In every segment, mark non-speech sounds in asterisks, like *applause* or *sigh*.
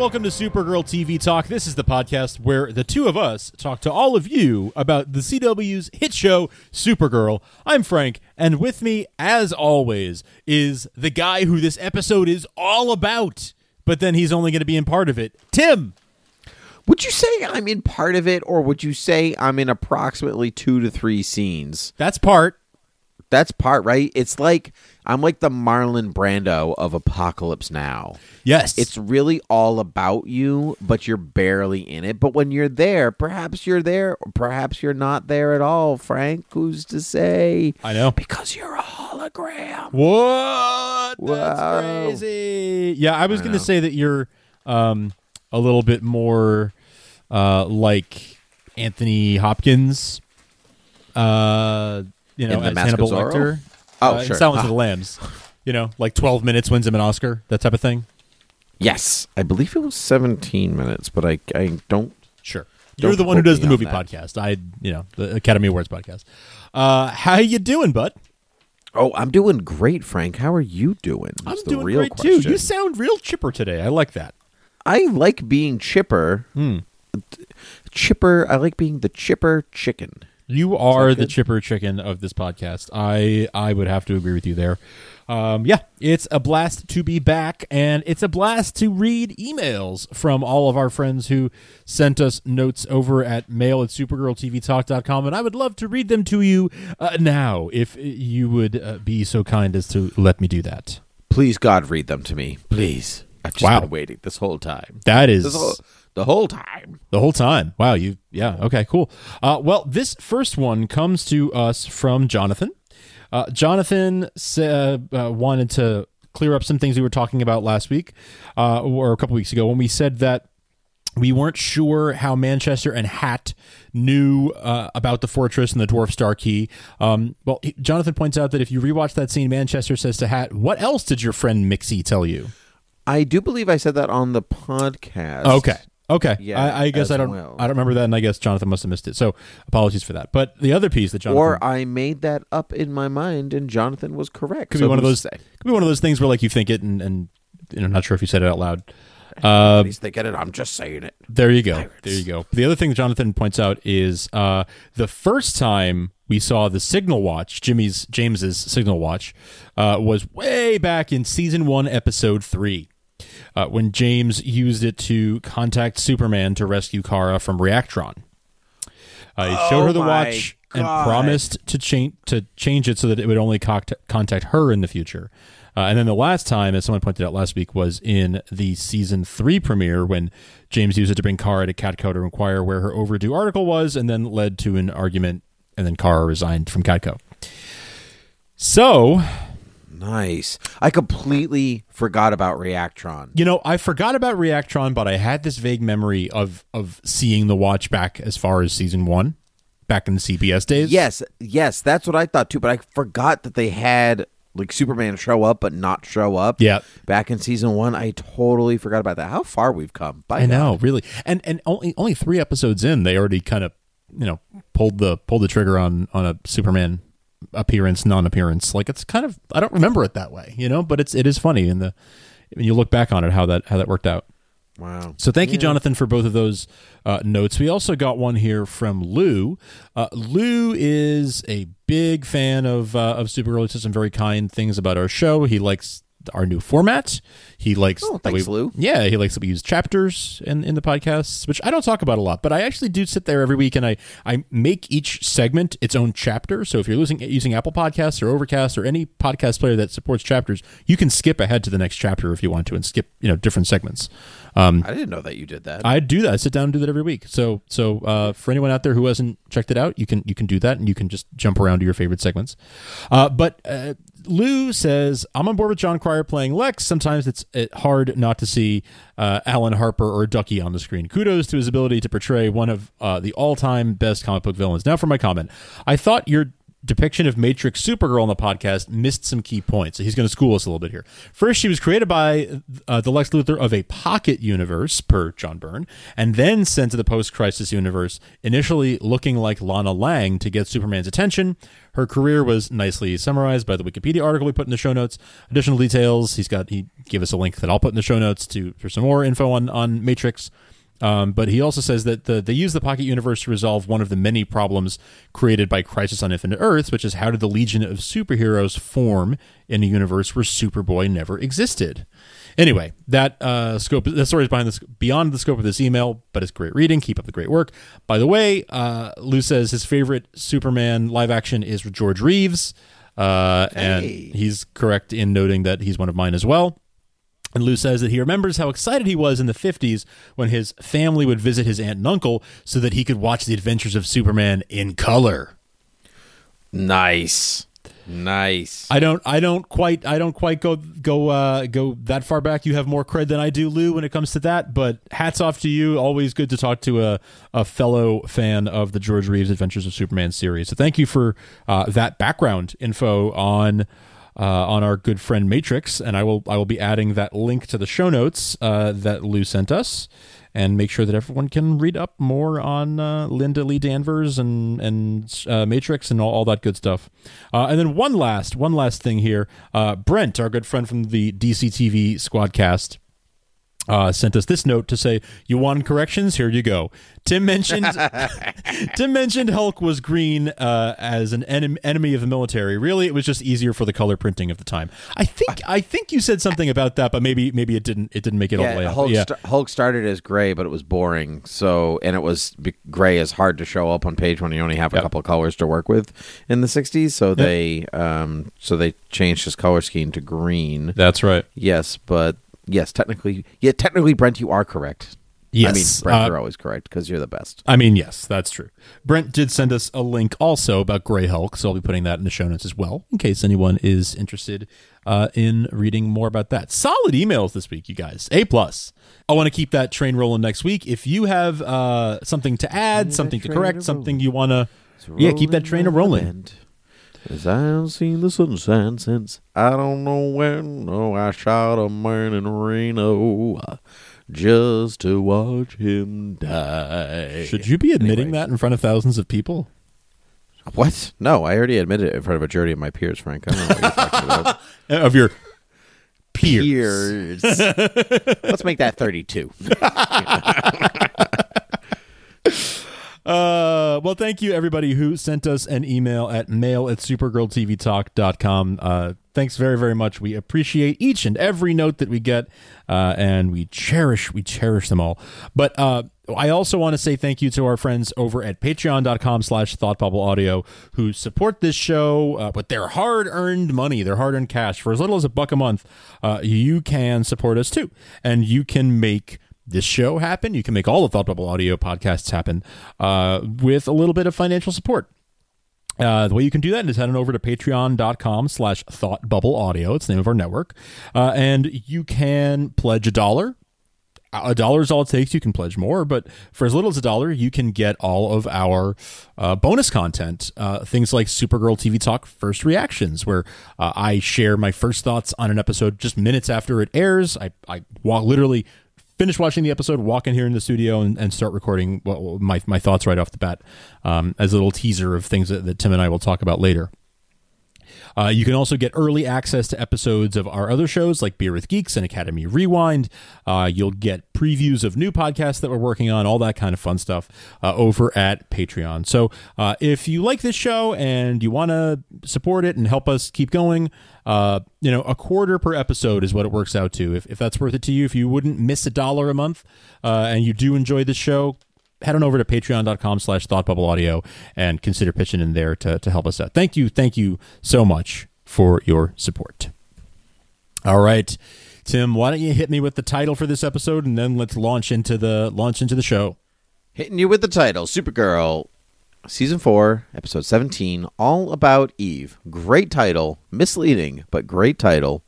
Welcome to Supergirl TV Talk. This is the podcast where the two of us talk to all of you about the CW's hit show, Supergirl. I'm Frank, and with me, as always, is the guy who this episode is all about, but then he's only going to be in part of it, Tim. Would you say I'm in part of it, or would you say I'm in approximately two to three scenes? That's part. That's part, right? It's like I'm like the Marlon Brando of Apocalypse Now. Yes. It's really all about you, but you're barely in it. But when you're there, perhaps you're there, or perhaps you're not there at all, Frank. Who's to say? I know. Because you're a hologram. What? That's Wow. crazy. Yeah, I was I going to know. say that you're um, a little bit more uh, like Anthony Hopkins. Uh, you know, as Hannibal Lecter. Oh, uh, sure. Silence of Ah. the Lambs. You know, like 12 minutes wins him an Oscar, that type of thing. Yes, I believe it was 17 minutes, but I I don't. Sure. Don't You're the one who does the movie that. podcast. I, you know, the Academy Awards podcast. Uh, how you doing, bud? Oh, I'm doing great, Frank. How are you doing? I'm doing great question. too. You sound real chipper today. I like that. I like being chipper. Hmm. Chipper. I like being the chipper chicken. You are the chipper chicken of this podcast. I I would have to agree with you there. Um, yeah, it's a blast to be back, and it's a blast to read emails from all of our friends who sent us notes over at mail at supergirltvtalk.com, and I would love to read them to you uh, now if you would uh, be so kind as to let me do that. Please, God, read them to me, please. I've just Wow. been waiting this whole time. That is the whole time. The whole time. Wow, you yeah, okay, cool. Uh, well, this first one comes to us from Jonathan. Uh, Jonathan sa- uh, wanted to clear up some things we were talking about last week uh, or a couple weeks ago when we said that we weren't sure how Manchester and Hat knew uh, about the fortress and the dwarf star key. Um, well, he- Jonathan points out that if you rewatch that scene, Manchester says to Hat, "What else did your friend Mxy tell you?" I do believe I said that on the podcast. Okay. Okay. Yeah, I, I guess I don't. well. I don't remember that, and I guess Jonathan must have missed it. So apologies for that. But the other piece that Jonathan Or I made that up in my mind, and Jonathan was correct. could So be one of those. say? Could be one of those things where like you think it, and and you know, not sure if you said it out loud. *laughs* Uh, He's thinking it. I'm just saying it. there you go. Pirates. There you go. The other thing Jonathan points out is uh, the first time we saw the signal watch, Jimmy's James's signal watch, uh, was way back in season one, episode three. Uh, when James used it to contact Superman to rescue Kara from Reactron. Uh, he showed her the Oh watch and promised to change to change it so that it would only contact, contact her in the future. Uh, and then the last time, as someone pointed out last week, was in the season three premiere when James used it to bring Kara to Catco to inquire where her overdue article was, and then led to an argument, and then Kara resigned from Catco. So, Nice. I completely forgot about Reactron. you know, I forgot about Reactron, but I had this vague memory of of seeing the watch back as far as season one, back in the CBS days. Yes, yes, that's what I thought too. But I forgot that they had like Superman show up but not show up. Yeah. back in season one, I totally forgot about that. How far we've come! By I know, really, and and only only three episodes in, they already kind of you know pulled the pulled the trigger on on a Superman appearance, non-appearance. Like it's kind of I don't remember it that way, you know, but it's it is funny in the when you look back on it how that how that worked out. Wow. So thank you, Jonathan, for both of those uh, notes. We also got one here from Lou. Uh, Lou is a big fan of uh, of Supergirl. He says some very kind things about our show. He likes our new format. He likes. Oh, thanks, we- Lou. Yeah, he likes that we use chapters in, in the podcasts, which I don't talk about a lot, but I actually do sit there every week and I, I make each segment its own chapter. So if you're using, using Apple Podcasts or Overcast or any podcast player that supports chapters, you can skip ahead to the next chapter if you want to and skip you know different segments. Um, I didn't know that you did that. I do that. I sit down and do that every week. So so uh, for anyone out there who hasn't checked it out, you can you can do that and you can just jump around to your favorite segments. Uh, but uh, Lou says I'm on board with Jon Cryer playing Lex. Sometimes it's hard not to see uh, Alan Harper or Duckie on the screen. Kudos to his ability to portray one of uh, the all-time best comic book villains. Now for my comment. I thought your depiction of Matrix Supergirl on the podcast missed some key points. So he's going to school us a little bit here. First, she was created by uh, the Lex Luthor of a pocket universe, per John Byrne, and then sent to the post crisis universe, initially looking like Lana Lang to get Superman's attention. Her career was nicely summarized by the Wikipedia article we put in the show notes. Additional details, he's got, he gave us a link that I'll put in the show notes to for some more info on, on Matrix. Um, but he also says that the, they use the Pocket Universe to resolve one of the many problems created by Crisis on Infinite Earths, which is how did the Legion of Superheroes form in a universe where Superboy never existed? Anyway, that uh, scope, that story is behind this, beyond the scope of this email, but it's great reading. Keep up the great work. By the way, uh, Lou says his favorite Superman live action is George Reeves, uh, and he's correct in noting that he's one of mine as well. And Lou says that he remembers how excited he was in the 50s when his family would visit his aunt and uncle so that he could watch the adventures of Superman in color. Nice. Nice. I don't I don't quite I don't quite go go uh go that far back. You have more cred than I do, Lou, when it comes to that, but hats off to you. Always good to talk to a, a fellow fan of the George Reeves Adventures of Superman series. So thank you for uh, that background info on uh, on our good friend Matrix, and I will I will be adding that link to the show notes uh, that Lou sent us, and make sure that everyone can read up more on uh, Linda Lee Danvers and and uh, Matrix and all, all that good stuff. Uh, and then one last one last thing here, Brent, our good friend from the DC TV Squadcast. Uh, sent us this note to say, "You want corrections? Here you go." Tim mentioned *laughs* Tim mentioned Hulk was green uh, as an enem- enemy of the military. Really, it was just easier for the color printing of the time. I think I think you said something about that, but maybe maybe it didn't it didn't make it all the way up. Hulk, yeah, sta- Hulk started as gray, but it was boring. So, and it was gray is hard to show up on page when you only have a Yep. couple of colors to work with in the '60s. So they, um, so they changed his color scheme to green. that's right. Yes, but yes, technically, yeah, technically, Brent, you are correct. I mean, Yes, Brent, uh, you're always correct because you're the best. I mean, yes, that's true. Brent did send us a link also about Grey Hulk, so I'll be putting that in the show notes as well, in case anyone is interested uh, in reading more about that. Solid emails this week, you guys. A plus. I want to keep that train rolling next week. If you have uh, something to add, something to correct, a something you want to, yeah, keep that train a rolling. As I haven't seen the sunshine since I don't know when. No, I shot a man in Reno just to watch him die. Should you be admitting that in front of thousands of people? What? No, I already admitted it in front of a majority of my peers, Frank. I don't know what you're talking about. *laughs* Of your peers. Peers. *laughs* Let's make that 32. *laughs* Uh, well, thank you everybody who sent us an email at mail at supergirltvtalk.com. Uh, thanks very, very much. We appreciate each and every note that we get, uh, and we cherish, we cherish them all. But, uh, I also want to say thank you to our friends over at patreon.com slash thoughtbubbleaudio who support this show uh, with their hard-earned money, their hard-earned cash. For as little as a buck a month, uh, you can support us too. And you can make this show happen. You can make all the Thought Bubble audio podcasts happen uh, with a little bit of financial support. Uh, the way you can do that is head on over to patreon.com slash thought bubble audio. It's the name of our network. Uh, and you can pledge a dollar. A dollar is all it takes. You can pledge more, but for as little as a dollar, you can get all of our uh, bonus content. Uh, things like Supergirl TV Talk First Reactions, where uh, I share my first thoughts on an episode just minutes after it airs. I, I walk, literally finish watching the episode, walk in here in the studio, and, and start recording well, my, my thoughts right off the bat um, as a little teaser of things that, that Tim and I will talk about later. Uh, you can also get early access to episodes of our other shows like Beer with Geeks and Academy Rewind. Uh, you'll get previews of new podcasts that we're working on, all that kind of fun stuff uh, over at Patreon. So uh, if you like this show and you want to support it and help us keep going, uh, you know, a quarter per episode is what it works out to. If, if that's worth it to you, if you wouldn't miss a dollar a month uh, and you do enjoy the show, head on over to patreon.com slash thoughtbubbleaudio and consider pitching in there to, to help us out. Thank you. Thank you so much for your support. All right. Tim, why don't you hit me with the title for this episode and then let's launch into the launch into the show. Hitting you with the title Supergirl, Season 4, Episode 17, All About Eve. Great title, misleading, but great title.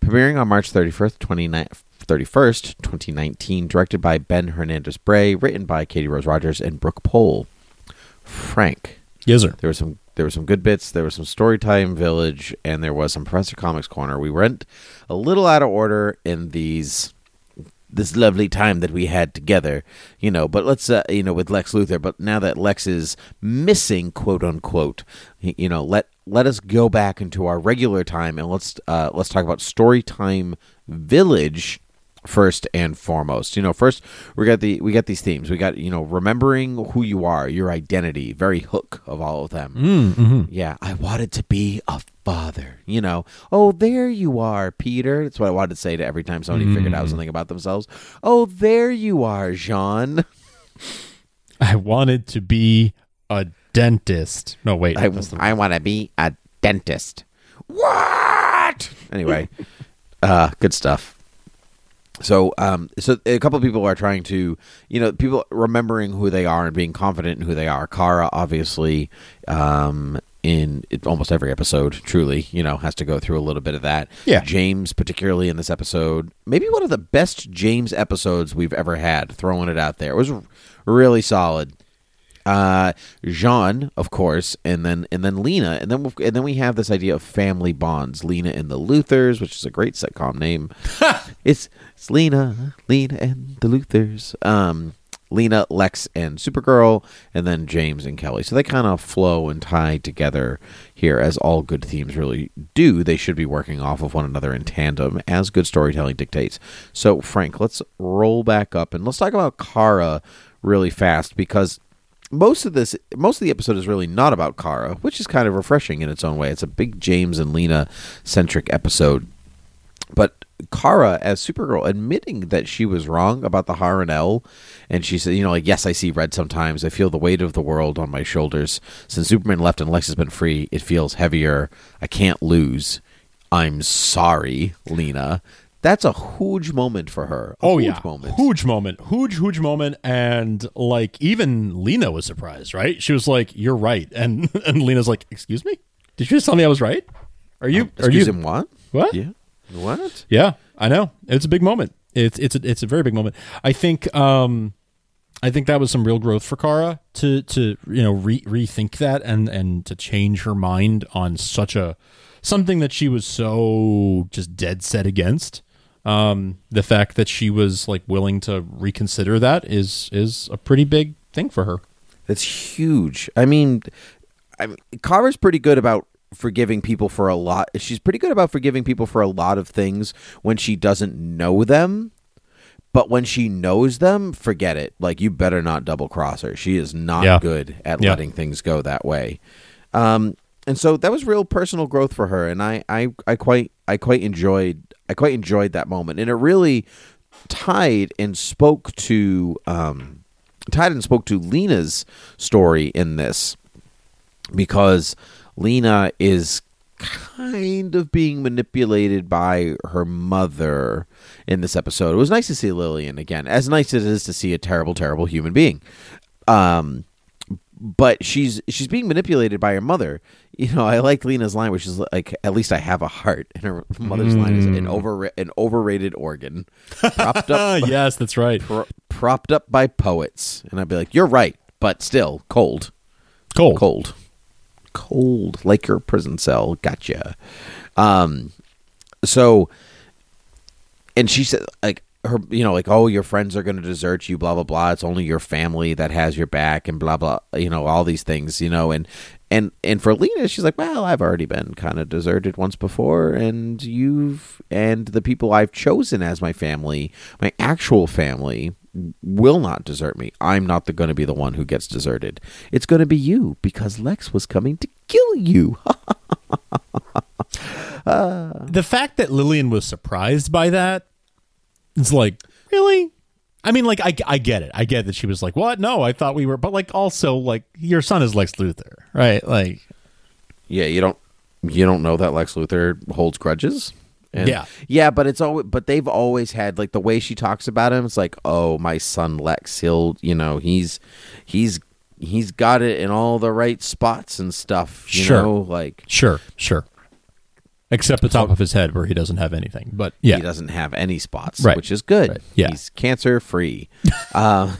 Premiering on March 31st, 29 31st, 2019, directed by Ben Hernandez Bray, written by Katie Rose Rogers and Brooke Pohl. Frank, Yes, sir. there were some there were some good bits. There was some Storytime Village, and there was some Professor Comics Corner. We went a little out of order in these this lovely time that we had together, you know. But let's, uh, you know, with Lex Luthor. But now that Lex is missing, quote unquote, you know, let let us go back into our regular time and let's uh, let's talk about Storytime Village first and foremost. You know, first we got the we got these themes. We got you know remembering who you are, your identity, very hook of all of them. Mm-hmm. Yeah, I wanted to be a father. You know, oh there you are, Peter. That's what I wanted to say to every time somebody figured out something about themselves. Oh there you are, J'onn. *laughs* I wanted to be a dentist. No, wait. I, I want to be a dentist. What? Anyway, *laughs* uh, good stuff. So, um, so a couple of people are trying to, you know, people remembering who they are and being confident in who they are. Kara, obviously, um, in almost every episode, truly, you know, has to go through a little bit of that. Yeah. James, particularly in this episode, maybe one of the best James episodes we've ever had. Throwing it out there, it was really solid uh, J'onn, of course, and then and then Lena, and then we've, and then we have this idea of family bonds. Lena and the Luthors, which is a great sitcom name. *laughs* it's it's Lena, Lena and the Luthors. Um, Lena, Lex, and Supergirl, and then James and Kelly. So they kind of flow and tie together here, as all good themes really do. They should be working off of one another in tandem, as good storytelling dictates. So, Frank, let's roll back up and let's talk about Kara really fast because most of this most of the episode is really not about Kara, which is kind of refreshing in its own way. It's a big James and Lena centric episode. But Kara as Supergirl admitting that she was wrong about the Harun-El and she said, you know, like yes, I see red sometimes. I feel the weight of the world on my shoulders. Since Superman left and Lex has been free, it feels heavier. I can't lose. I'm sorry, Lena. That's a huge moment for her. A Oh huge yeah, moment. huge moment, huge, huge moment, and like even Lena was surprised, right? She was like, "You're right," and *laughs* and Lena's like, "Excuse me, did you just tell me I was right? Are you? are Excuse you? him, what? What? Yeah. What? Yeah, I know. It's a big moment. It's it's a, it's a very big moment. I think um I think that was some real growth for Kara to to you know re- rethink that and and to change her mind on such a something that she was so just dead set against. Um the fact that she was like willing to reconsider that is is a pretty big thing for her. That's huge. I mean, I mean, Kara's pretty good about forgiving people for a lot. She's pretty good about forgiving people for a lot of things when she doesn't know them. But when she knows them, forget it. Like you better not double cross her. She is not Yeah. good at Yeah. letting things go that way. Um, and so that was real personal growth for her, and I, I, I quite, I quite enjoyed, I quite enjoyed that moment, and it really tied and spoke to, um, tied and spoke to Lena's story in this because Lena is kind of being manipulated by her mother in this episode. It was nice to see Lillian again, as nice as it is to see a terrible, terrible human being. Um, but she's she's being manipulated by her mother. You know, I like Lena's line, which is like, "At least I have a heart," and her mother's line is an over an overrated organ, propped up *laughs* Ah, yes, that's right. pro- propped up by poets. And I'd be like, "You're right, but still cold." Cold. cold cold like your prison cell gotcha um so and she said like her you know like oh your friends are going to desert you blah blah blah it's only your family that has your back and blah blah you know all these things you know and and and for Lena she's like well I've already been kind of deserted once before and you've and the people I've chosen as my family my actual family will not desert me I'm not going to be the one who gets deserted it's going to be you because Lex was coming to kill you *laughs* ah. the fact that Lillian was surprised by that, it's like, really? I mean, like, I, I get it. I get that she was like, what? No, I thought we were, but like, also, like, your son is Lex Luthor, right? Like, Yeah, you don't you don't know that Lex Luthor holds grudges. And- Yeah. yeah, but it's always but they've always had like the way she talks about him. It's like, oh, my son Lex, he'll you know he's he's he's got it in all the right spots and stuff. You Sure. know, like sure, sure. Except the top of his head where he doesn't have anything. But yeah, he doesn't have any spots, Right. which is good. Right. Yeah. he's cancer free. *laughs* uh,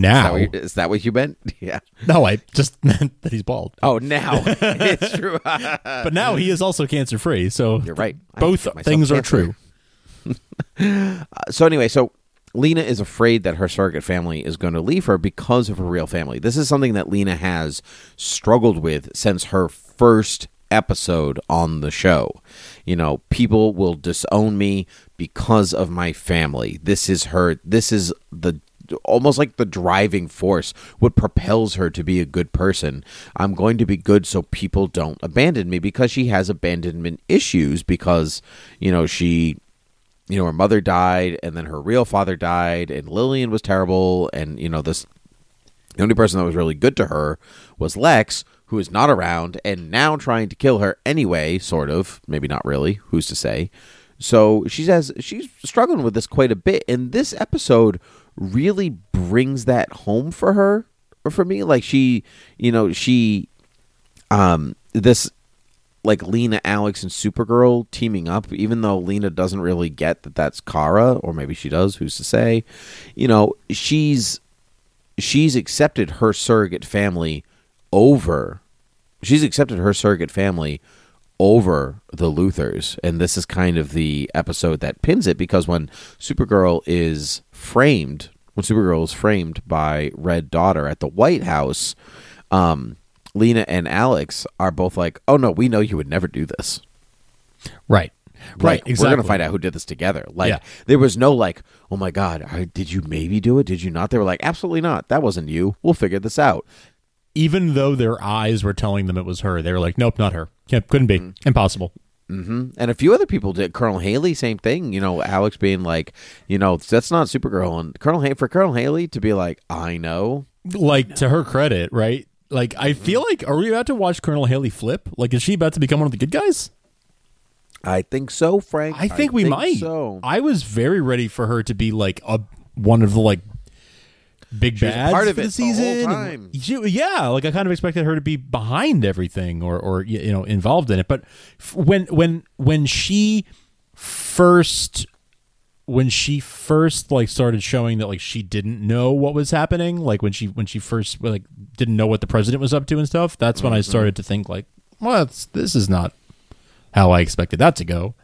Now, that you- is that what you meant? *laughs* Yeah. no, I just *laughs* meant that he's bald. Oh, now *laughs* it's true. But now he is also cancer free. So You're right. Both things are true. Uh, so anyway, so Lena is afraid that her surrogate family is going to leave her because of her real family. This is something that Lena has struggled with since her first episode on the show. You know, people will disown me because of my family. This is her this is the almost like the driving force what propels her to be a good person. I'm going to be good so people don't abandon me because she has abandonment issues because, you know, she you know, her mother died and then her real father died and Lillian was terrible and you know this the only person that was really good to her was Lex, who is not around and now trying to kill her anyway, sort of, maybe not really, who's to say. So she says she's struggling with this quite a bit and this episode really brings that home for her or for me like she, you know, she um this like Lena, Alex, and Supergirl teaming up, even though Lena doesn't really get that that's Kara, or maybe she does. Who's to say? You know, she's she's accepted her surrogate family over. She's accepted her surrogate family over the Luthors, and this is kind of the episode that pins it because when Supergirl is framed, when Supergirl is framed by Red Daughter at the White House, um, Lena and Alex are both like, "Oh no, we know you would never do this." Right. Right. Like, exactly. We're gonna find out who did this together. Like, Yeah. there was no like, "Oh my god, I- did you maybe do it? Did you not?" They were like, "Absolutely not. That wasn't you. We'll figure this out." Even though their eyes were telling them it was her, they were like, "Nope, not her. Can't, couldn't be. Impossible." Hmm And a few other people did. Colonel Haley, same thing. You know, Alex being like, you know, that's not Supergirl, and Colonel ha- for Colonel Haley to be like, "I know." Like to her credit, right? Like I feel like, are we about to watch Colonel Haley flip? Like, is she about to become one of the good guys? I think so, Frank. I think we might. So I was very ready for her to be like a one of the like big bads part of for it the the season. time. She- yeah, like I kind of expected her to be behind everything or or you know involved in it. But when when when she first when she first like started showing that like she didn't know what was happening like when she when she first like didn't know what the president was up to and stuff that's when i Mm-hmm. started to think like well this is not how i expected that to go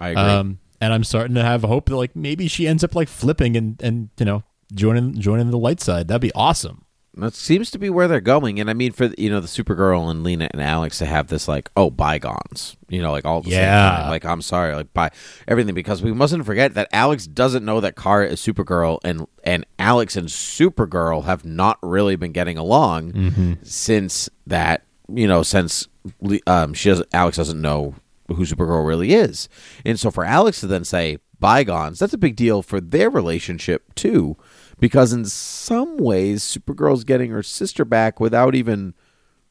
I agree. um and i'm starting to have hope that like maybe she ends up like flipping and and you know joining joining the light side. That'd be awesome. That seems to be where they're going, and I mean, for you know, the Supergirl and Lena and Alex to have this like, oh, bygones, you know, like all the same Yeah. time. Like, I'm sorry, like by everything, because we mustn't forget that Alex doesn't know that Kara is Supergirl, and and Alex and Supergirl have not really been getting along since that, you know, since um, she doesn't, Alex doesn't know who Supergirl really is, and so for Alex to then say bygones, that's a big deal for their relationship too because in some ways Supergirl's getting her sister back without even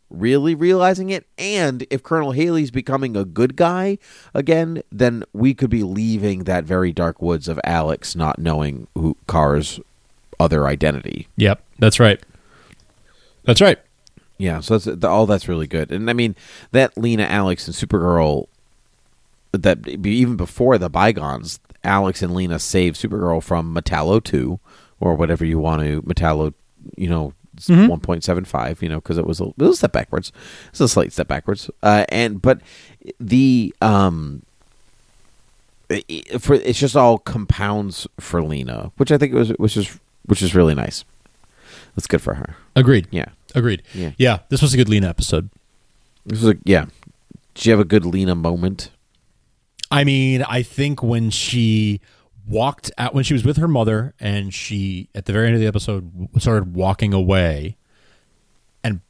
really realizing it and if Colonel Haley's becoming a good guy again then we could be leaving that very dark woods of Alex not knowing who Kara's other identity. yep that's right that's right Yeah, so that's all that's really good. And I mean that Lena Alex and Supergirl that even before the bygones, Alex and Lena saved Supergirl from Metallo 2 or whatever you want to Metallo, you know, it's 1.75, you know, because it was a little step backwards. It's a slight step backwards. Uh, and but the um i- i- for it's just all compounds for Lena, which I think was which is which is really nice. That's good for her. agreed Yeah. agreed Yeah. yeah this was a good lena episode This was a, yeah. Did you have a good Lena moment? I mean, I think when she walked out, when she was with her mother, and she at the very end of the episode started walking away, and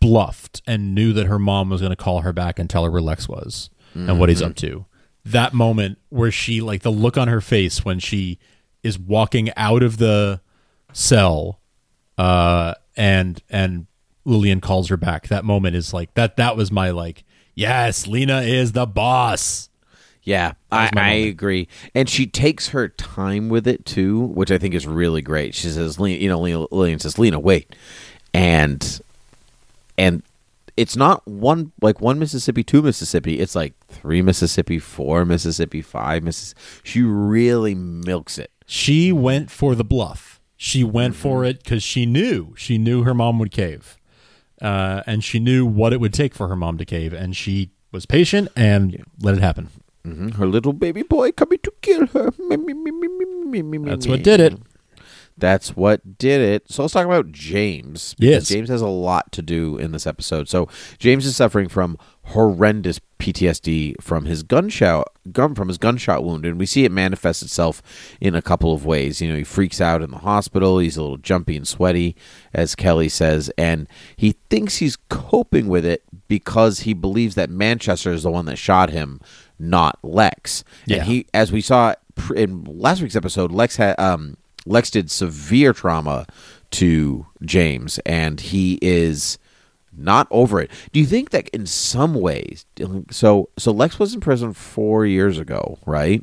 bluffed and knew that her mom was going to call her back and tell her where Lex was and what he's up to. That moment where she like the look on her face when she is walking out of the cell, uh, and and Lillian calls her back. That moment is like that. That was my like, yes, Lena is the boss. Yeah, I, I agree. And she takes her time with it too, which I think is really great. She says, "Lena," you know, Lena, Lillian says, "Lena, wait," and and it's not one like one Mississippi, two Mississippi. It's like three Mississippi, four Mississippi, five Mississippi. She really milks it. She went for the bluff. She went for it because she knew she knew her mom would cave, uh, and she knew what it would take for her mom to cave, and she was patient and let it happen. Mhm. Her little baby boy coming to kill her. Me, me, me, me, me, me, me, me, That's what did it. That's what did it. So let's talk about James. Yes. James has a lot to do in this episode. So James is suffering from horrendous PTSD from his gunshot gun from his gunshot wound, and we see it manifest itself in a couple of ways. You know, he freaks out in the hospital. He's a little jumpy and sweaty, as Kelly says, and he thinks he's coping with it because he believes that Manchester is the one that shot him, not Lex. Yeah. And he, as we saw in last week's episode, Lex had um, Lex did severe trauma to James, and he is not over it. Do you think that in some ways, so so Lex was in prison four years ago, right?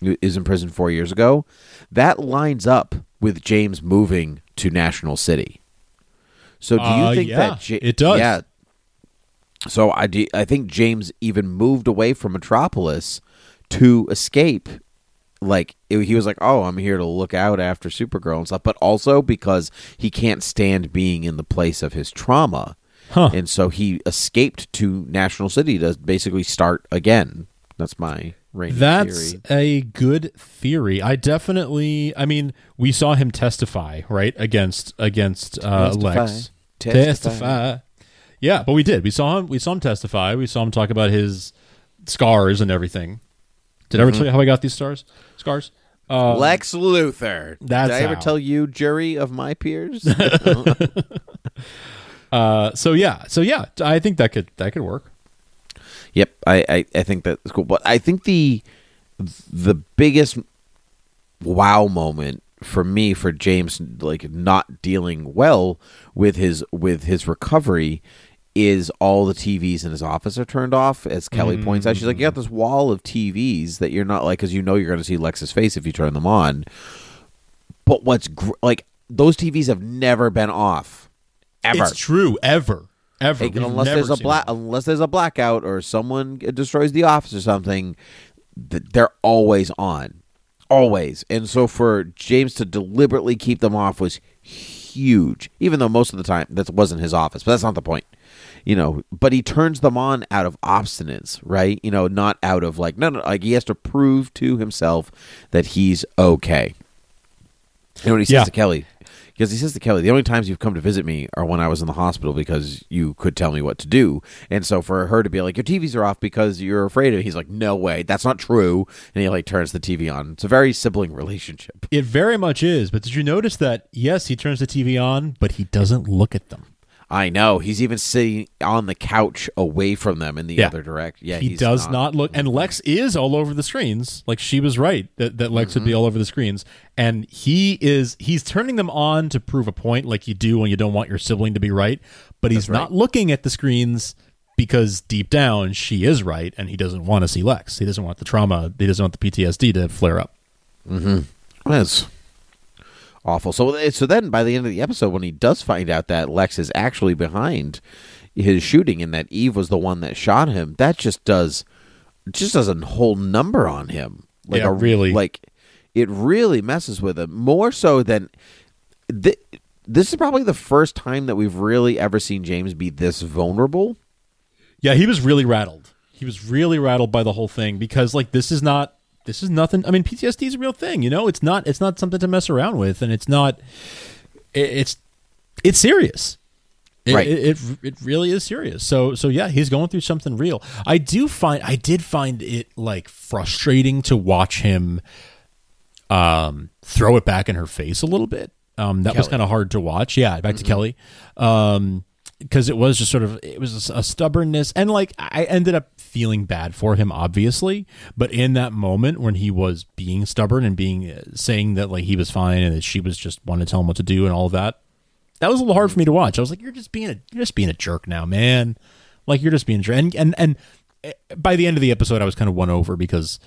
He Is in prison four years ago. That lines up with James moving to National City. So do you Uh, think yeah, that Ja- it does. Yeah. So I do, I think James even moved away from Metropolis to escape like it- he was like, "Oh, I'm here to look out after Supergirl and stuff," but also because he can't stand being in the place of his trauma, Huh. and so he escaped to National City to basically start again. That's my reigning That's theory. That's a good theory. I definitely. I mean, we saw him testify right against against uh, Testify. Lex. Testify. Yeah, but we did. We saw him. We saw him testify. We saw him talk about his scars and everything. Did I ever tell you how I got these stars? Scars. Um, Lex Luthor. that's Did I ever how. tell you, jury of my peers? *laughs* Uh, so yeah. So yeah. I think that could that could work. Yep, I, I, I think that's cool. But I think the the biggest wow moment for me for James like not dealing well with his with his recovery is all the TVs in his office are turned off. As Kelly points out, she's like, "You got mm. this wall of TVs that you're not like because you know you're going to see Lex's face if you turn them on." But what's gr- like those TVs have never been off ever. It's true. Ever. Ever. Like, unless there's a black, unless there's a blackout or someone destroys the office or something, th- they're always on, always. And so for James to deliberately keep them off was huge. Even though most of the time that wasn't his office, but that's not the point. You know, but he turns them on out of obstinance, right? You know, not out of like no, no, like he has to prove to himself that he's okay. You know what he says Yeah. to Kelly? Because he says to Kelly, the only times you've come to visit me are when I was in the hospital because you could tell me what to do. And so for her to be like, your TVs are off because you're afraid of it, he's like, no way, that's not true. And he like turns the TV on. It's a very sibling relationship. It very much is. But did you notice that? Yes, he turns the TV on, but he doesn't look at them. I know. He's even sitting on the couch away from them in the Yeah. other direction. Yeah, he does not. look. And Lex is all over the screens. Like she was right that, that Lex Mm-hmm. would be all over the screens. And he is. He's turning them on to prove a point, like you do when you don't want your sibling to be right. But he's right. not looking at the screens because deep down she is right, and he doesn't want to see Lex. He doesn't want the trauma. He doesn't want the PTSD to flare up. Mm-hmm. That's awful. So, eh, so then by the end of the episode, when he does find out that Lex is actually behind his shooting and that Eve was the one that shot him, that just does just does a whole number on him. Like Yeah, a, really. like it really messes with him more so than th- this is probably the first time that we've really ever seen James be this vulnerable. Yeah, he was really rattled. He was really rattled by the whole thing because like this is not this is nothing. I mean, PTSD is a real thing, you know? It's not it's not something to mess around with and it's not it's it's serious. It, Right. It, it it really is serious. So so yeah, he's going through something real. I do find I did find it like frustrating to watch him um throw it back in her face a little bit. Um that was kind of hard to watch. Yeah, back to Kelly. Um because it was just sort of it was a stubbornness and like I ended up feeling bad for him obviously, but in that moment when he was being stubborn and being uh, saying that like he was fine and that she was just wanting to tell him what to do and all that, that was a little hard for me to watch. I was like, you're just being a you're just being a jerk now, man. Like you're just being a jerk. And and and eh, by the end of the episode, I was kind of won over because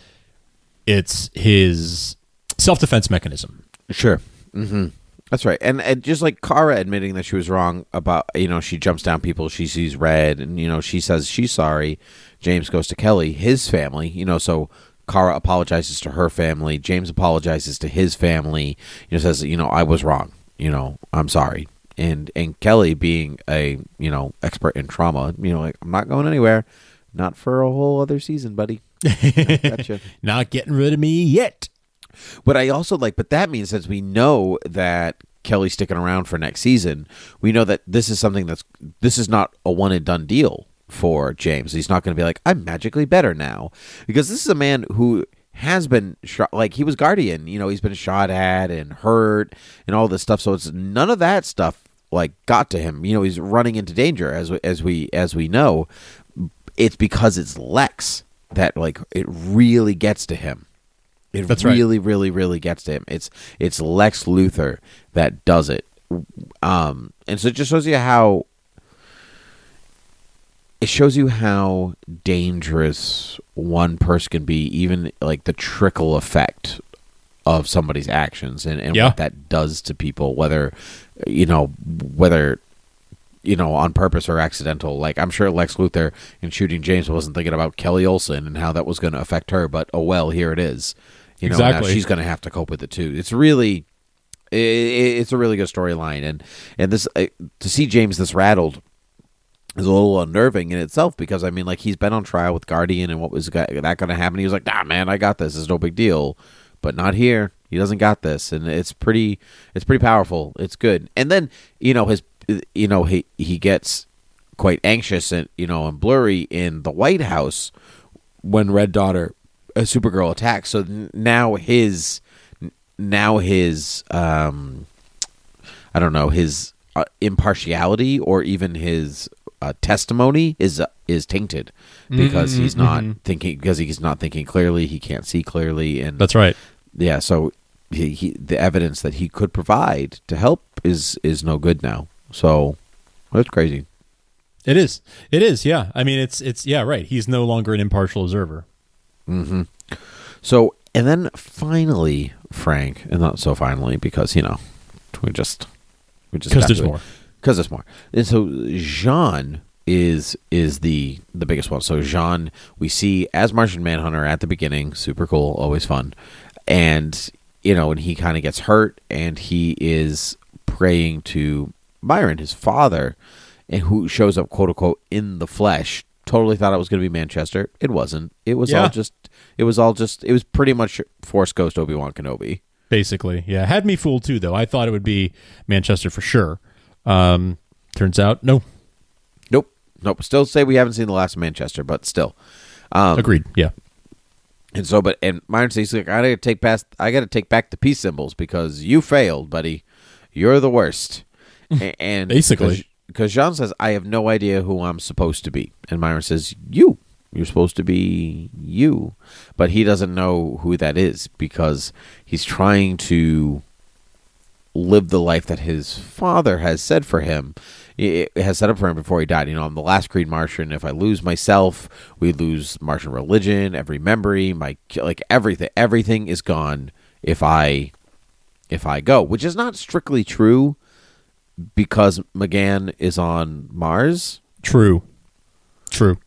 it's his self defense mechanism. Sure. hmm That's right. And, and just like Kara admitting that she was wrong about, you know, she jumps down people, she sees red, and, you know, she says she's sorry. James goes to Kelly, his family, you know, so Kara apologizes to her family. James apologizes to his family. You know, says, you know, I was wrong. You know, I'm sorry. And and Kelly being a you know expert in trauma, you know, like I'm not going anywhere, not for a whole other season, buddy. *laughs* gotcha. Not getting rid of me yet. But I also like, but that means since we know that Kelly's sticking around for next season, we know that this is something that's this is not a one and done deal for James. He's not going to be like, I'm magically better now, because this is a man who has been shot, like he was guardian. You know, he's been shot at and hurt and all this stuff. So it's none of that stuff like got to him. You know, he's running into danger as as we as we know. It's because it's Lex that like it really gets to him. It That's right. really, really, really gets to him. It's it's Lex Luthor that does it, um, and so it just shows you how it shows you how dangerous one person can be, even like the trickle effect of somebody's actions and, and Yeah. what that does to people, whether you know whether you know on purpose or accidental. Like I'm sure Lex Luthor in shooting James wasn't thinking about Kelly Olsen and how that was going to affect her, but oh well, here it is. You know, now Exactly. she's going to have to cope with it too. It's really, i i it's a really good storyline, and and this uh, to see James this rattled is a little unnerving in itself because I mean, like he's been on trial with Guardian, and what was that going to happen? He was like, "Nah, man, I got this. It's no big deal." But not here. He doesn't got this, and it's pretty. It's pretty powerful. It's good. And then you know his, you know he he gets quite anxious and you know and blurry in the White House when Red Daughter, a Supergirl attack. So now his, now his, um, I don't know his uh, impartiality or even his uh, testimony is uh, is tainted because Mm-hmm, he's not thinking because he's not thinking clearly. He can't see clearly, and That's right. yeah. So he, he the evidence that he could provide to help is is no good now. So that's crazy. It is. It is. Yeah. I mean, it's it's yeah. Right. He's no longer an impartial observer. Mm-hmm. So and then finally, Frank, and not so finally because you know we just we just 'Cause got there's more. Because there's more. And so J'onn is is the the biggest one. So J'onn we see as Martian Manhunter at the beginning, super cool, always fun, and you know, and he kind of gets hurt, and he is praying to M'yrnn, his father, and who shows up quote unquote in the flesh. Totally thought it was going to be Manchester. It wasn't. It was all just. It was all just. It was pretty much Force Ghost Obi Wan Kenobi. Basically, yeah. Had me fooled too, though. I thought it would be Manchester for sure. Um, turns out, no. Nope. Nope. Still say we haven't seen the last of Manchester, but still. Um, Agreed. Yeah. And so, but and M'yrnn says, like, I gotta take past, I gotta take back the peace symbols because you failed, buddy. You're the worst. And *laughs* Basically. Because J'onn says, I have no idea who I'm supposed to be, and M'yrnn says, you. You're supposed to be you, but he doesn't know who that is because he's trying to live the life that his father has said for him it has set up for him before he died. You know, I'm the last Green Martian. If I lose myself, we lose Martian religion, every memory, my like everything. Everything is gone if I if I go, which is not strictly true because M'gann is on Mars. True. True.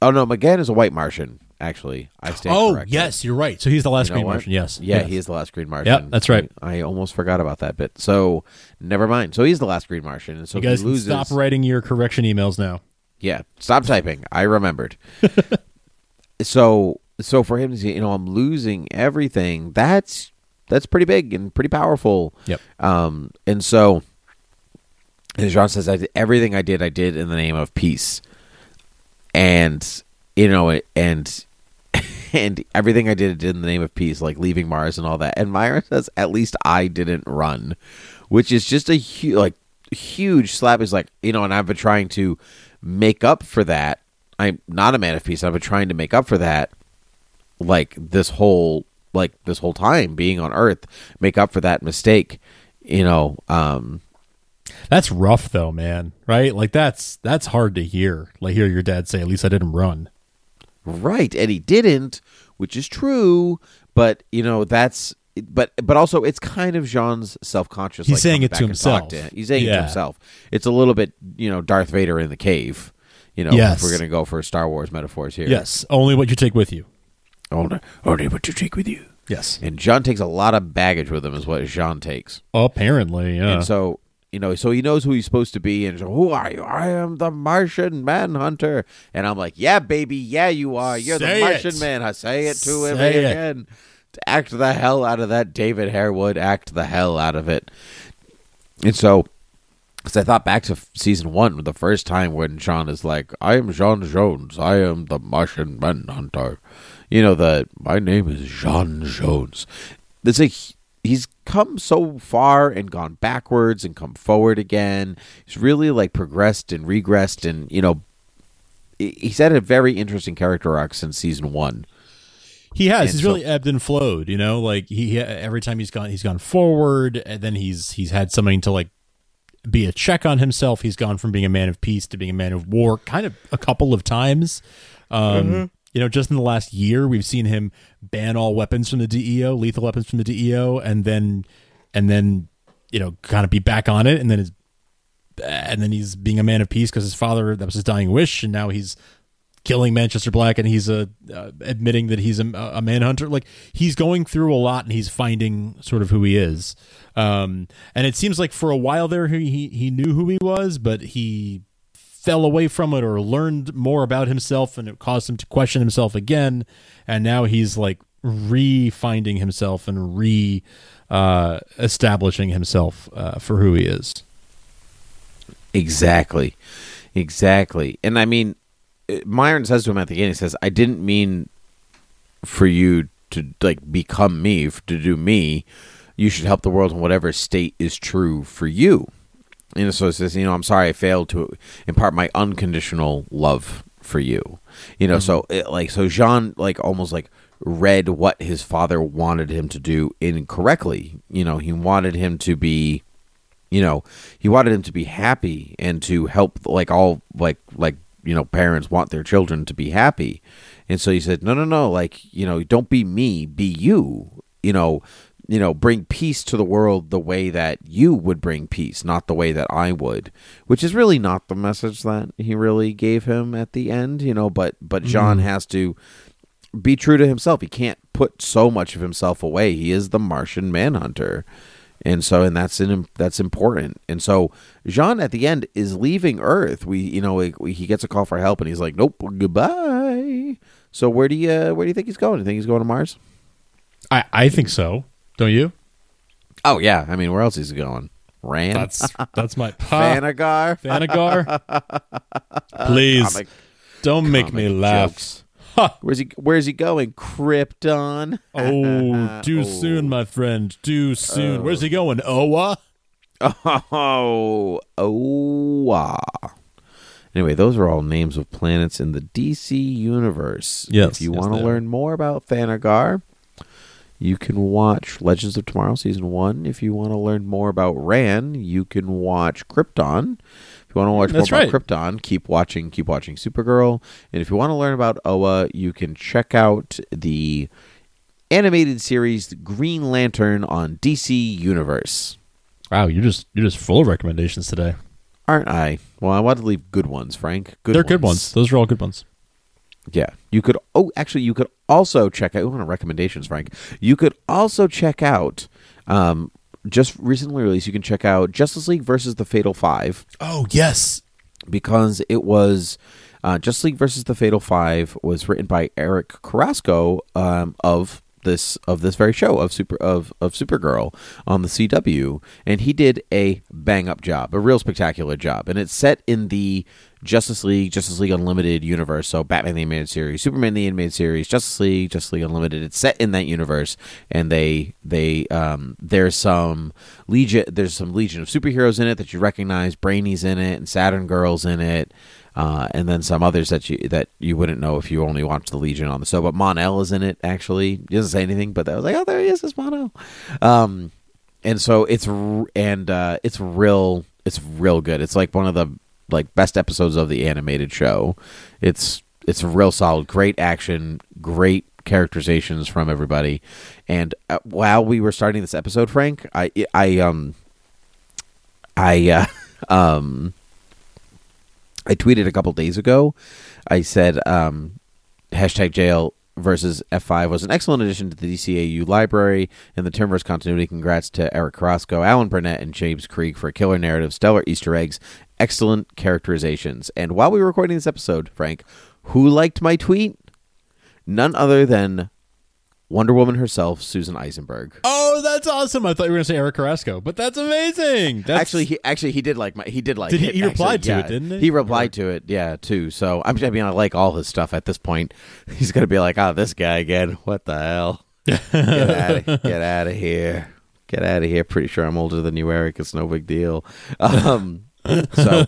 Oh no, M'gann is a white Martian. Actually, I stand Oh, corrected. yes, you're right. So he's the last You know Green what? Martian. Yes. Yeah, Yes. he is the last Green Martian. Yeah, that's right. I, I almost forgot about that bit. So never mind. So he's the last Green Martian, and so You guys he loses. stop writing your correction emails now. Yeah, stop typing. I remembered. *laughs* so so for him to say, you know, I'm losing everything. That's that's pretty big and pretty powerful. Yep. Um, and so, and J'onn says, I did, everything I did, I did in the name of peace. And you know, and *laughs* and everything I did, I did in the name of peace, like leaving Mars and all that. And M'yrnn says, at least I didn't run, which is just a huge, like huge slap. Is like you know, and I've been trying to make up for that. I'm not a man of peace. I've been trying to make up for that, like this whole like this whole time being on Earth, make up for that mistake. You know, um, That's rough, though, man. Right? Like that's that's hard to hear. Like hear your dad say, "At least I didn't run." Right, and he didn't, which is true. But you know that's, but but also it's kind of J'onn's self conscious. He's saying it to himself. He's saying it to himself. It's a little bit, you know, Darth Vader in the cave. You know, Yes. if we're gonna go for Star Wars metaphors here. Yes. Only what you take with you. only, only what you take with you. Yes. And J'onn takes a lot of baggage with him, is what J'onn takes. Apparently, yeah. And so, you know, so he knows who he's supposed to be. And who are you? I am the Martian Manhunter. And I'm like, yeah, baby, yeah, you are. You're Say the Martian it. Man. I say it to him Say it. again. To act the hell out of that, David Harewood. Act the hell out of it. And so, because I thought back to season one, the first time when J'onn is like, I am J'onn J'onzz. I am the Martian Manhunter. You know, that my name is J'onn J'onzz. It's like he's come so far and gone backwards and come forward again. He's really like progressed and regressed and, you know, he's had a very interesting character arc since season one. He has. And he's so- really ebbed and flowed. You know, like he, he every time he's gone, he's gone forward, and then he's he's had something to like be a check on himself. He's gone from being a man of peace to being a man of war, kind of a couple of times. Um, You know, just in the last year, we've seen him ban all weapons from the DEO, lethal weapons from the DEO, and then and then you know, kind of be back on it, and then his and then he's being a man of peace because his father that was his dying wish, and now he's killing Manchester Black, and he's uh, uh, admitting that he's a, a manhunter. Like he's going through a lot, and he's finding sort of who he is. Um, and it seems like for a while there, he he, he knew who he was, but he fell away from it or learned more about himself, and it caused him to question himself again. And now he's like re-finding himself and re uh, establishing himself uh, for who he is. Exactly. Exactly. And I mean, M'yrnn says to him at the end, he says, I didn't mean for you to like become me, to do me. You should help the world in whatever state is true for you. And so it says, you know, I'm sorry I failed to impart my unconditional love for you. You know, so mm-hmm. it, like, so J'onn, like, almost like read what his father wanted him to do incorrectly. You know, he wanted him to be you know he wanted him to be happy and to help like all like like you know parents want their children to be happy and so he said no no no like you know don't be me be you you know you know bring peace to the world the way that you would bring peace not the way that i would which is really not the message that he really gave him at the end you know but but J'onn mm-hmm. has to be true to himself. He can't put so much of himself away. He is the martian manhunter. And so and that's an, that's important. And so J'onn at the end is leaving earth. We you know we, he gets a call for help and he's like nope goodbye. So where do you where do you think he's going? Do you think he's going to mars? I I think so. Don't you? oh yeah i mean where else is he going Rann That's *laughs* that's my Thanagar? Thanagar. *laughs* *laughs* Please Comic- don't make me laugh. jokes. Ha. where's he where's he going krypton Oh, too Oh. soon, my friend. Too soon. Where's he going? Oa? Oh, oh, ah. Anyway, those are all names of planets in the DC universe. Yes, If you yes, want to learn more about Thanagar, you can watch Legends of Tomorrow season one. If you want to learn more about Rann, you can watch Krypton. If you want to mm, watch That's more right. about Krypton, keep watching, keep watching Supergirl. And if you want to learn about Oa, you can check out the animated series Green Lantern on DC Universe. Wow, you're just you're just full of recommendations today. Aren't I? Well, I want to leave good ones, Frank. Good They're good ones. Those are all good ones. Yeah. You could oh actually you could also check out of recommendations, Frank. You could also check out um just recently released, you can check out Justice League versus the Fatal Five Oh yes. because it was uh, Justice League versus the Fatal Five was written by Eric Carrasco um, of this of this very show of super of of Supergirl on the CW, and he did a bang up job, a real spectacular job, and it's set in the Justice League, Justice League Unlimited universe. So Batman the animated series, Superman the animated series, Justice League, Justice League Unlimited. It's set in that universe, and they they um there's some legion there's some Legion of superheroes in it that you recognize. Brainy's in it, and Saturn Girl's in it. Uh, and then some others that you that you wouldn't know if you only watched the Legion on the show. But Mon-El is in it actually. He doesn't say anything, but I was like, oh, there he is, it's Mon-El. Um, and so it's and uh, it's real. It's real good. It's like one of the like best episodes of the animated show. It's it's real solid. Great action. Great characterizations from everybody. And uh, while we were starting this episode, Frank, I I um I uh, *laughs* um I tweeted a couple days ago. I said um, hashtag JL versus F5 was an excellent addition to the DCAU library and the Timmverse continuity. Congrats to Eric Carrasco, Alan Burnett, and James Krieg for a killer narrative, stellar Easter eggs, excellent characterizations. And while we were recording this episode, Frank, who liked my tweet? None other than Wonder Woman herself, Susan Eisenberg. Oh, that's awesome! I thought you were going to say Eric Carrasco, but that's amazing. That's, actually, he actually he did like my he did like Did he- it, he replied actually, to it, yeah. didn't he? He replied to it, yeah, too. So I'm I mean I like all his stuff at this point. *laughs* He's gonna be like, oh, this guy again. What the hell? get *laughs* out of get out of here. Get out of here. Pretty sure I'm older than you, Eric. It's no big deal. Um, so,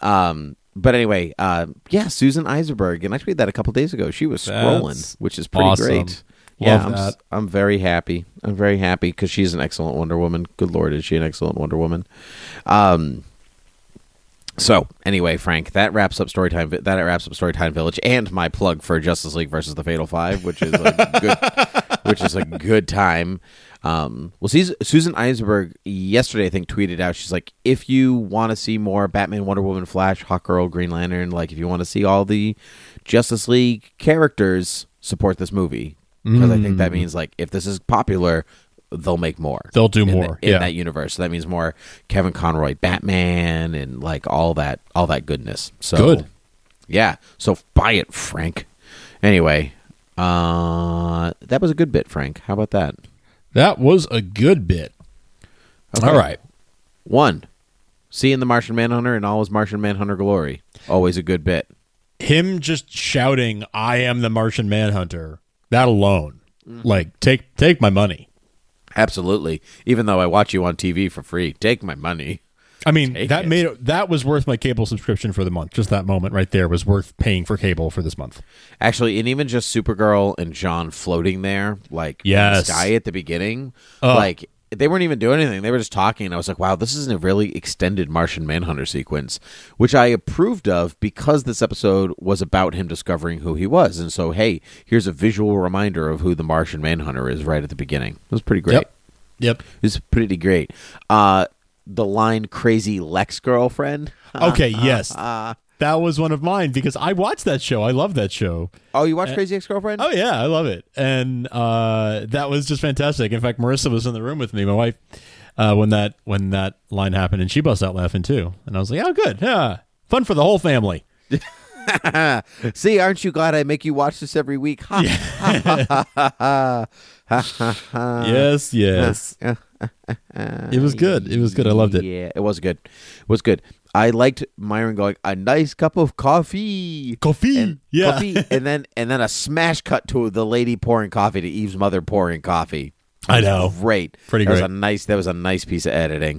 um, but anyway, uh, yeah, Susan Eisenberg, and I tweeted that a couple days ago. She was scrolling, That's which is pretty awesome. great. Yeah, I'm, that. I'm very happy. I'm very happy because she's an excellent Wonder Woman. Good Lord, is she an excellent Wonder Woman? Um. So anyway, Frank, that wraps up Storytime. That wraps up Storytime Village, and my plug for Justice League versus the Fatal Five, which is a good, which is a good time. Um, well, Susan Eisenberg yesterday, I think, tweeted out. She's like, if you want to see more Batman, Wonder Woman, Flash, Hawkgirl, Green Lantern, like if you want to see all the Justice League characters, support this movie because I think that means like if this is popular, they'll make more. They'll do in the- more, in yeah. that universe. So that means more Kevin Conroy Batman and like all that all that goodness. So Good. Yeah. So buy it, Frank. Anyway, uh that was a good bit, Frank. How about that? that was a good bit. Okay. All right. One. Seeing the Martian Manhunter in all his Martian Manhunter glory. Always a good bit. Him just shouting, "I am the Martian Manhunter." That alone, like take take my money. Absolutely. Even though I watch you on TV for free, take my money. I mean, Take that it. made it, that was worth my cable subscription for the month. Just that moment right there was worth paying for cable for this month. Actually, and even just Supergirl and J'onn floating there, like in Yes. the sky at the beginning, Oh. like they weren't even doing anything. They were just talking. And I was like, wow, this is a really extended Martian Manhunter sequence, which I approved of because this episode was about him discovering who he was. And so, hey, here's a visual reminder of who the Martian Manhunter is right at the beginning. It was pretty great. Yep. Yep. It's pretty great. Uh, the line "crazy Lex girlfriend." *laughs* Okay. yes. that was one of mine because I watched that show. I love that show. Oh, you watch Crazy Ex Girlfriend? Oh yeah, I love it, and uh, that was just fantastic. In fact, Marissa was in the room with me, my wife, uh, when that when that line happened, and she bust out laughing too. And I was like, "Oh, good, yeah, fun for the whole family." *laughs* See, aren't you glad I make you watch this every week? Ha, ha, ha, ha, ha, ha, ha. yes, yes, *laughs* it was good. It was good. I loved it. Yeah, it was good. It was good. I liked M'yrnn going a nice cup of coffee. Coffee, And, yeah. coffee, *laughs* and then and then a smash cut to the lady pouring coffee to Eve's mother pouring coffee. I know. great. Pretty that was great. a nice. That was a nice piece of editing.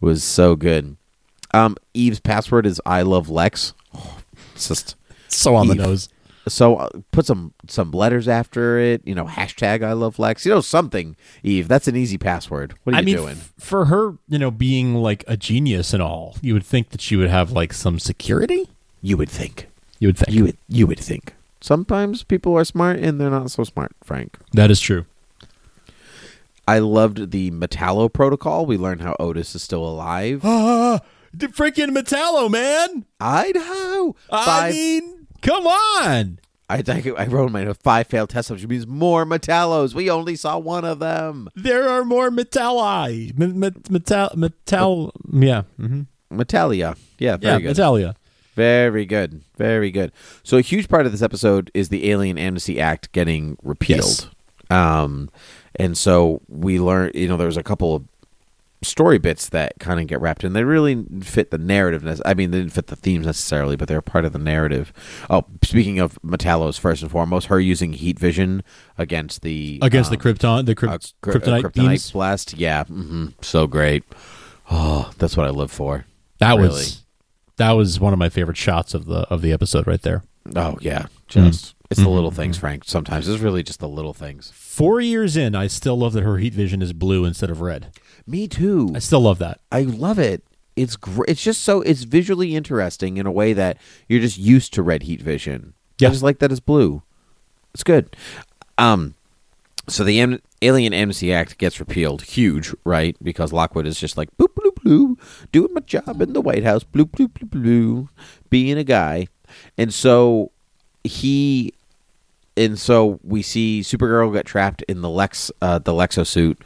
It was so good. Um, Eve's password is I love Lex. Oh, it's just So on the nose. So uh, put some some letters after it. You know, hashtag I love Lex. You know something, Eve. That's an easy password. What are I you mean, doing? f- for her, you know, being like a genius and all, you would think that she would have like some security. you would think. You would think You would. You would think. Sometimes people are smart and they're not so smart. Frank. that is true. I loved the Metallo protocol. We learned how Otis is still alive. Ah, *gasps* the freaking Metallo, man. Idaho. I mean, come on. I think I wrote in my five failed tests, which means more Metallos. We only saw one of them. There are more Metalli. Me- me- metal, metal, yeah. hmm Metalia. Yeah, very Yeah, good. Metalia. Very good. Very good. So a huge part of this episode is the Alien Amnesty Act getting repealed. Um and so we learn you know there was a couple of story bits that kind of get wrapped in. They really fit the narrative. I mean, they didn't fit the themes necessarily, but they're part of the narrative. Oh, speaking of Metallos, first and foremost, her using heat vision against the Against um, the Krypton, the uh, kryp- kryptonite, uh, beams. blast. Yeah, hmm so great. Oh, that's what I live for. That really. was that was one of my favorite shots of the of the episode right there. Oh yeah, just Mm. it's the little things, Frank. Sometimes it's really just the little things. Four years in, I still love that her heat vision is blue instead of red. Me too. I still love that. I love it. It's great. It's just so it's visually interesting in a way that you're just used to red heat vision. Yeah. I just like that it's blue. It's good. Um, so the Am- Alien Amnesty Act gets repealed. Huge, right? Because Lockwood is just like bloop bloop bloop, doing my job in the White House, bloop bloop bloop bloop, being a guy, and so he and so we see Supergirl get trapped in the Lex, uh, the Lexo suit,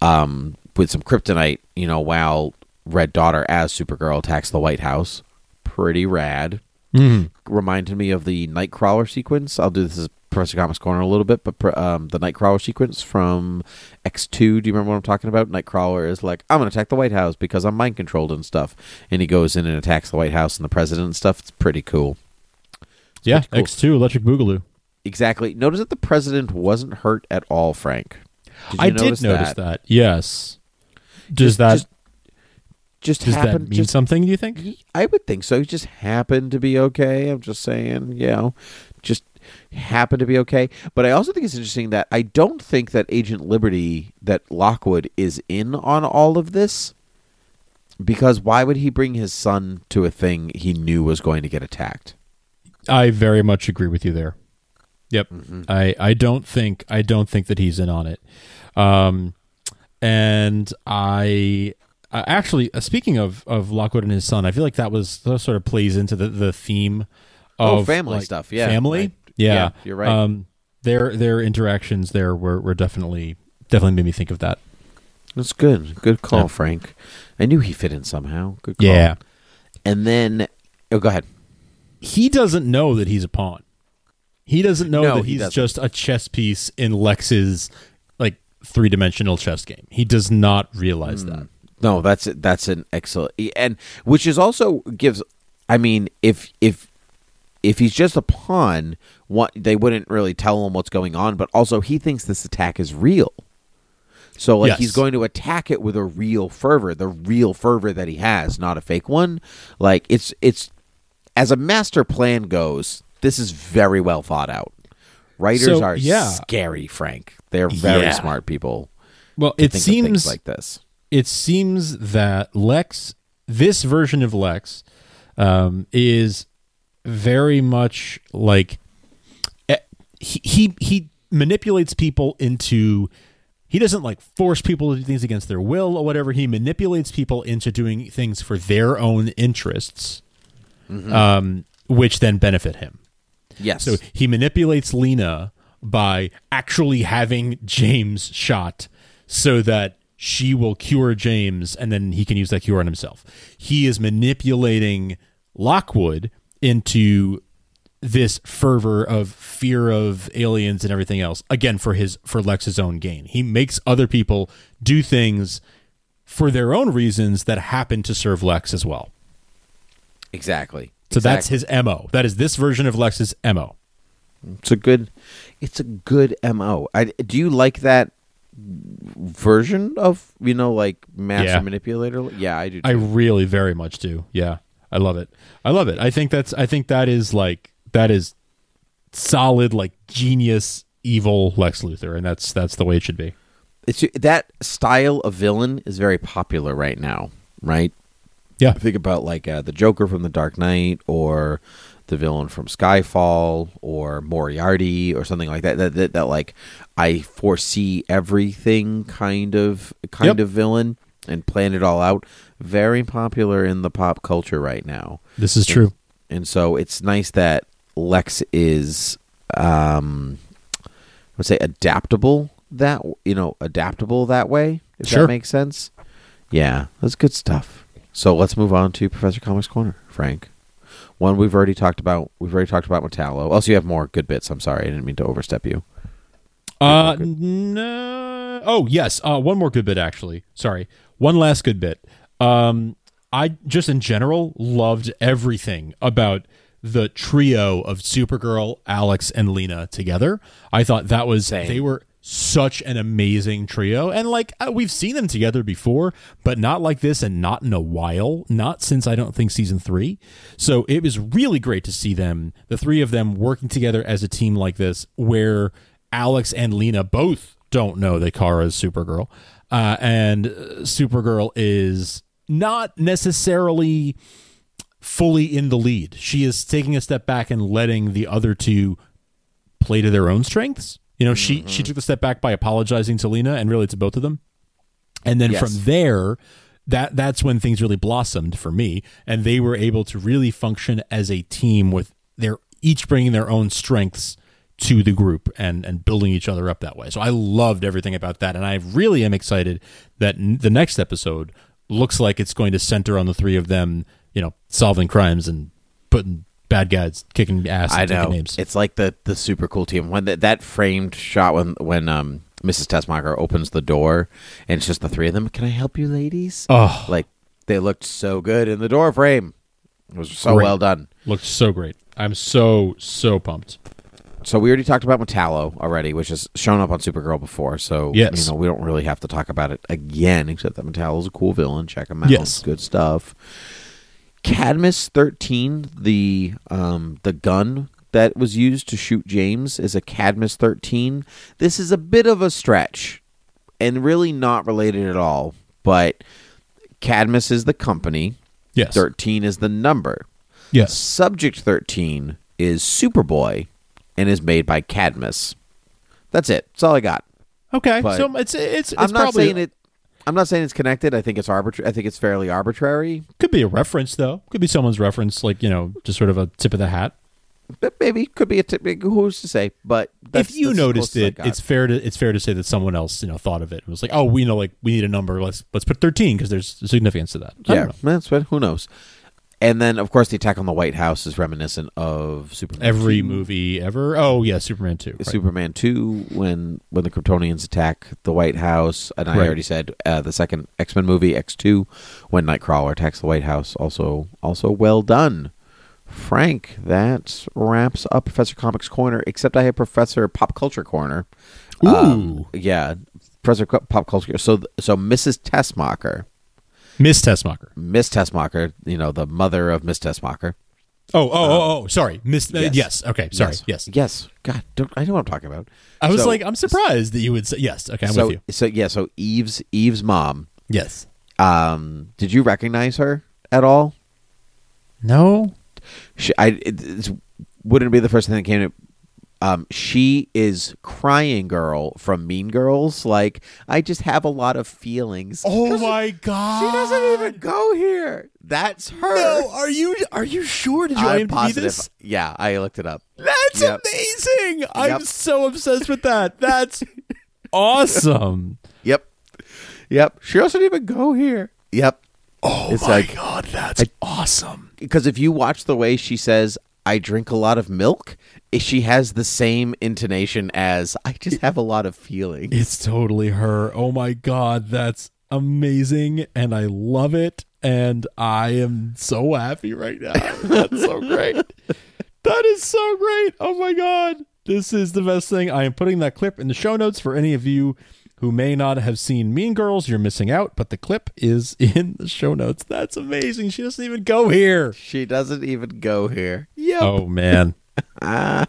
uh, um, with some kryptonite. You know, while Red Daughter as Supergirl attacks the White House. Pretty rad. Mhm. Reminded me of the Nightcrawler sequence. I'll do this as Professor Comics Corner a little bit, but um, the Nightcrawler sequence from X two. Do you remember what I'm talking about? Nightcrawler is like, I'm gonna attack the White House because I'm mind controlled and stuff, and he goes in and attacks the White House and the president and stuff. It's pretty cool. Yeah, pretty cool. X two Electric Boogaloo. Exactly. Notice that the president wasn't hurt at all, Frank. Did you I did notice that. Yes. Does Just- that just, just does that mean just, something? Do you think? I would think so. He just happened to be okay. I'm just saying, you know, just happened to be okay. But I also think it's interesting that I don't think that Agent Liberty, that Lockwood is in on all of this. Because why would he bring his son to a thing he knew was going to get attacked? I very much agree with you there. Yep. Mm-hmm. I I don't think I don't think that he's in on it. Um and I uh, actually uh, speaking of of Lockwood and his son, I feel like that was that sort of plays into the the theme of Oh, family like, stuff, yeah. Family? Right. Yeah. Yeah, you're right. Um their their interactions there were were definitely definitely made me think of that. That's good. Good call, Yeah. Frank. I knew he fit in somehow. Good call. Yeah. And then, oh, go ahead. He doesn't know that he's a pawn. He doesn't know No, that he's doesn't. just a chess piece in Lex's three dimensional chess game. He does not realize that. Mm. No, that's that's an excellent and which is also gives. I mean, if if if he's just a pawn, what they wouldn't really tell him what's going on. But also, he thinks this attack is real. So like Yes. he's going to attack it with a real fervor, the real fervor that he has, not a fake one. Like it's it's as a master plan goes, this is very well thought out. Writers So, are yeah. scary, Frank. They're very Yeah. smart people. Well, it seems like this. it seems that Lex, this version of Lex, um, is very much like eh, he, he he manipulates people into. He doesn't like force people to do things against their will or whatever. He manipulates people into doing things for their own interests, um, which then benefit him. Yes. So he manipulates Lena by actually having James shot so that she will cure James and then he can use that cure on himself. He is manipulating Lockwood into this fervor of fear of aliens and everything else again for his for Lex's own gain. He makes other people do things for their own reasons that happen to serve Lex as well. exactly. So that's his MO. That is this version of Lex's MO. It's a good. It's a good mo. I, do you like that version of you know like master Yeah. manipulator? Yeah, I do. Too. I really very much do. Yeah. I love it. I love it. I think that's I think that is like that is solid like genius evil Lex Luthor and that's that's the way it should be. it's that style of villain is very popular right now, right? Yeah. Think about like uh, the Joker from The Dark Knight, or the villain from Skyfall, or Moriarty, or something like that. That that, that like I foresee everything kind of kind Yep. of villain and plan it all out. Very popular in the pop culture right now. This is true. and so it's nice that Lex is, um, let's say, adaptable. That you know, adaptable that way. If Sure. that makes sense. Yeah, that's good stuff. So let's move on to Professor Comics Corner, Frank. One we've already talked about. We've already talked about Metallo. Also, you have more good bits. I'm sorry, I didn't mean to overstep you. Uh no. Oh, yes. Uh one more good bit actually. Sorry. One last good bit. Um I just in general loved everything about the trio of Supergirl, Alex, and Lena together. I thought that was Same. they were such an amazing trio, and like uh, we've seen them together before, but not like this, and not in a while, not since I don't think season three. So it was really great to see them, the three of them, working together as a team like this, where Alex and Lena both don't know that Kara is Supergirl, uh, and uh, Supergirl is not necessarily fully in the lead. She is taking a step back and letting the other two play to their own strengths. You know, she she mm-hmm. took the step back by apologizing to Lena and really to both of them. And then Yes. from there, that that's when things really blossomed for me and they were able to really function as a team with their each bringing their own strengths to the group and and building each other up that way. So I loved everything about that, and I really am excited that n- the next episode looks like it's going to center on the three of them, you know, solving crimes and putting bad guys kicking ass. I know. names. It's like the the super cool team when that that framed shot when when um Mrs. Tessmacher opens the door and it's just the three of them. Can I help you, ladies? Oh, Like they looked so good in the door frame. It was so Great. well done. looked so great. I'm so so pumped. So we already talked about Metallo already, which has shown up on Supergirl before. So Yes. you know we don't really have to talk about it again, except that Metallo's a cool villain. Check him out. Yes. good stuff. Cadmus thirteen, the um the gun that was used to shoot James is a Cadmus thirteen. This is a bit of a stretch, and really not related at all. But Cadmus is the company. Yes. Thirteen is the number. Yes. Subject 13 is Superboy and is made by Cadmus. That's it. That's all I got. Okay. But so it's it's, it's I'm not probably saying it I'm not saying it's connected. I think it's arbitrary. I think it's fairly arbitrary. Be a reference though. Could be someone's reference, like you know, just sort of a tip of the hat. But maybe could be a tip. Who's to say? But that's, if you noticed close as I it, it's fair to it's fair to say that someone else you know thought of it. It was like, oh, we know, like we need a number. Let's let's put thirteen because there's significance to that. I don't yeah. know. That's what. Who knows? And then, of course, the attack on the White House is reminiscent of Superman. Every 2. movie ever. Oh yeah, Superman two. right. Superman two when when the Kryptonians attack the White House, and I Right. already said uh, the second X Men movie X two when Nightcrawler attacks the White House. Also, also well done, Frank. That wraps up Professor Comics Corner. Except I have Professor Pop Culture Corner. Ooh, yeah, Professor Pop Culture. So so Mrs. Tessmacher, Miss Tessmacher. Miss Tessmacher, you know the mother of Miss Tessmacher. Oh, oh, oh, oh, sorry, Miss. uh, yes. yes. Okay, sorry. Yes. yes. God, don't, I know what I'm talking about. I was So- like, I'm surprised that you would say yes. Okay, I'm so with you. so yeah. So Eve's Eve's mom. Yes. Um, did you recognize her at all? No. She, I it, it's, wouldn't be the first thing that came to. Um, she is crying girl from Mean Girls. Like I just have a lot of feelings. Oh my god. She doesn't even go here. That's her. No, are you are you sure? Did you I'm positive. this? Yeah, I looked it up. That's Yep. amazing. I'm so obsessed with that. *laughs* That's awesome. Yep, yep. She doesn't even go here. Yep. Oh It's my like- god, that's awesome. because if you watch the way she says I drink a lot of milk, eh, she has the same intonation as I just have a lot of feelings. It's totally her. Oh my god, that's amazing and I love it and I am so happy right now. *laughs* That's so great. That is so great. Oh my god. This is the best thing. I am putting that clip in the show notes for any of you who may not have seen Mean Girls. You're missing out, but the clip is *laughs* in the show notes. That's amazing. She doesn't even go here. She doesn't even go here. Yep. Oh man. *laughs* Got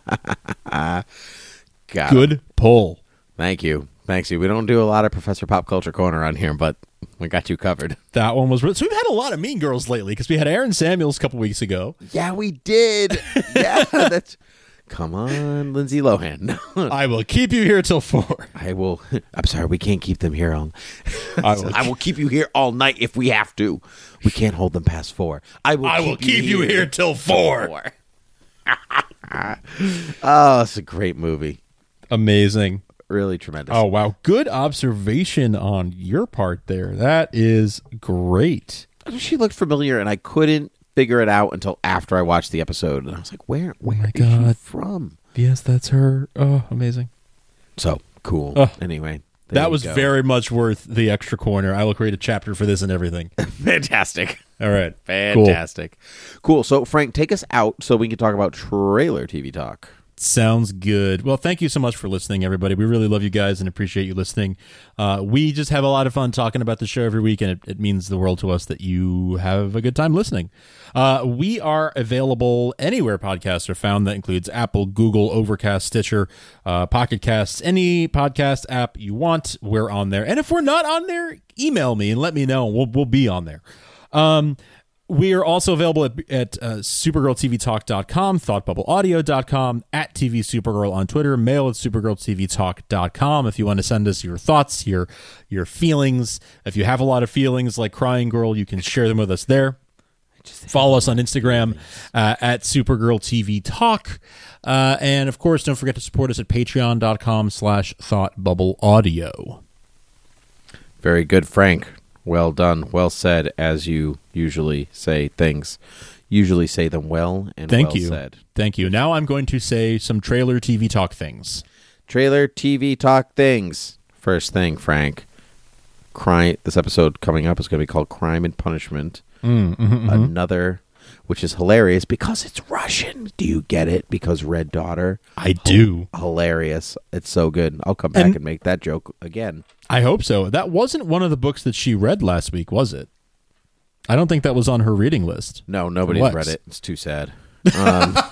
it. Good pull. Thank you. Thanks you. We don't do a lot of Professor Pop Culture Corner on here, but we got you covered. That one was re- so. We've had a lot of Mean Girls lately because we had Aaron Samuels a couple weeks ago. Yeah, we did. *laughs* yeah, that's. Come on, Lindsay Lohan. *laughs* I will keep you here till four. I will. *laughs* I'm sorry, we can't keep them here all. I *laughs* will- I will keep you here all night if we have to. We can't hold them past four. I will. I will keep you here till four. oh, it's a great movie. Amazing. Really tremendous. Oh wow, good observation on your part there. That is great. she looked familiar, and I couldn't figure it out until after I watched the episode. And I was like, "Where? Oh where my is she from?" Yes, that's her. Oh, amazing. So cool. Oh. anyway, there that was go. very much worth the extra corner. I will create a chapter for this and everything. *laughs* fantastic. All right. Fantastic. Cool. So, Frank, take us out so we can talk about trailer TV talk. Sounds good. Well, thank you so much for listening, everybody. We really love you guys and appreciate you listening. Uh, we just have a lot of fun talking about the show every week, and it, it means the world to us that you have a good time listening. Uh, we are available anywhere podcasts are found. That includes Apple, Google, Overcast, Stitcher, uh, Pocket Casts, any podcast app you want. We're on there. And if we're not on there, email me and let me know. We'll, we'll be on there. Um, we are also available at, at uh, supergirltvtalk.com, thoughtbubbleaudio.com, at TV Supergirl on Twitter, mail at supergirltvtalk.com if you want to send us your thoughts, your your feelings. If you have a lot of feelings like Crying Girl, you can share them with us there. Follow us on Instagram uh, at Supergirl TV Talk. Uh, and of course, don't forget to support us at patreon.com slash thought bubble audio. Very good, Frank. Well done. Well said, as you usually say things. Usually say them well and Thank well you. said. Thank you. Now I'm going to say some trailer TV talk things. Trailer TV talk things. First thing, Frank. Crime. This episode coming up is going to be called Crime and Punishment. Mm-hmm, Another, which is hilarious because it's Russian. Do you get it? Because Red Daughter. I do. Hilarious. It's so good. I'll come back And- and, make that joke again. I hope so. That wasn't one of the books that she read last week, was it? I don't think that was on her reading list. No, nobody's Lex. read it. It's too sad. Um, *laughs*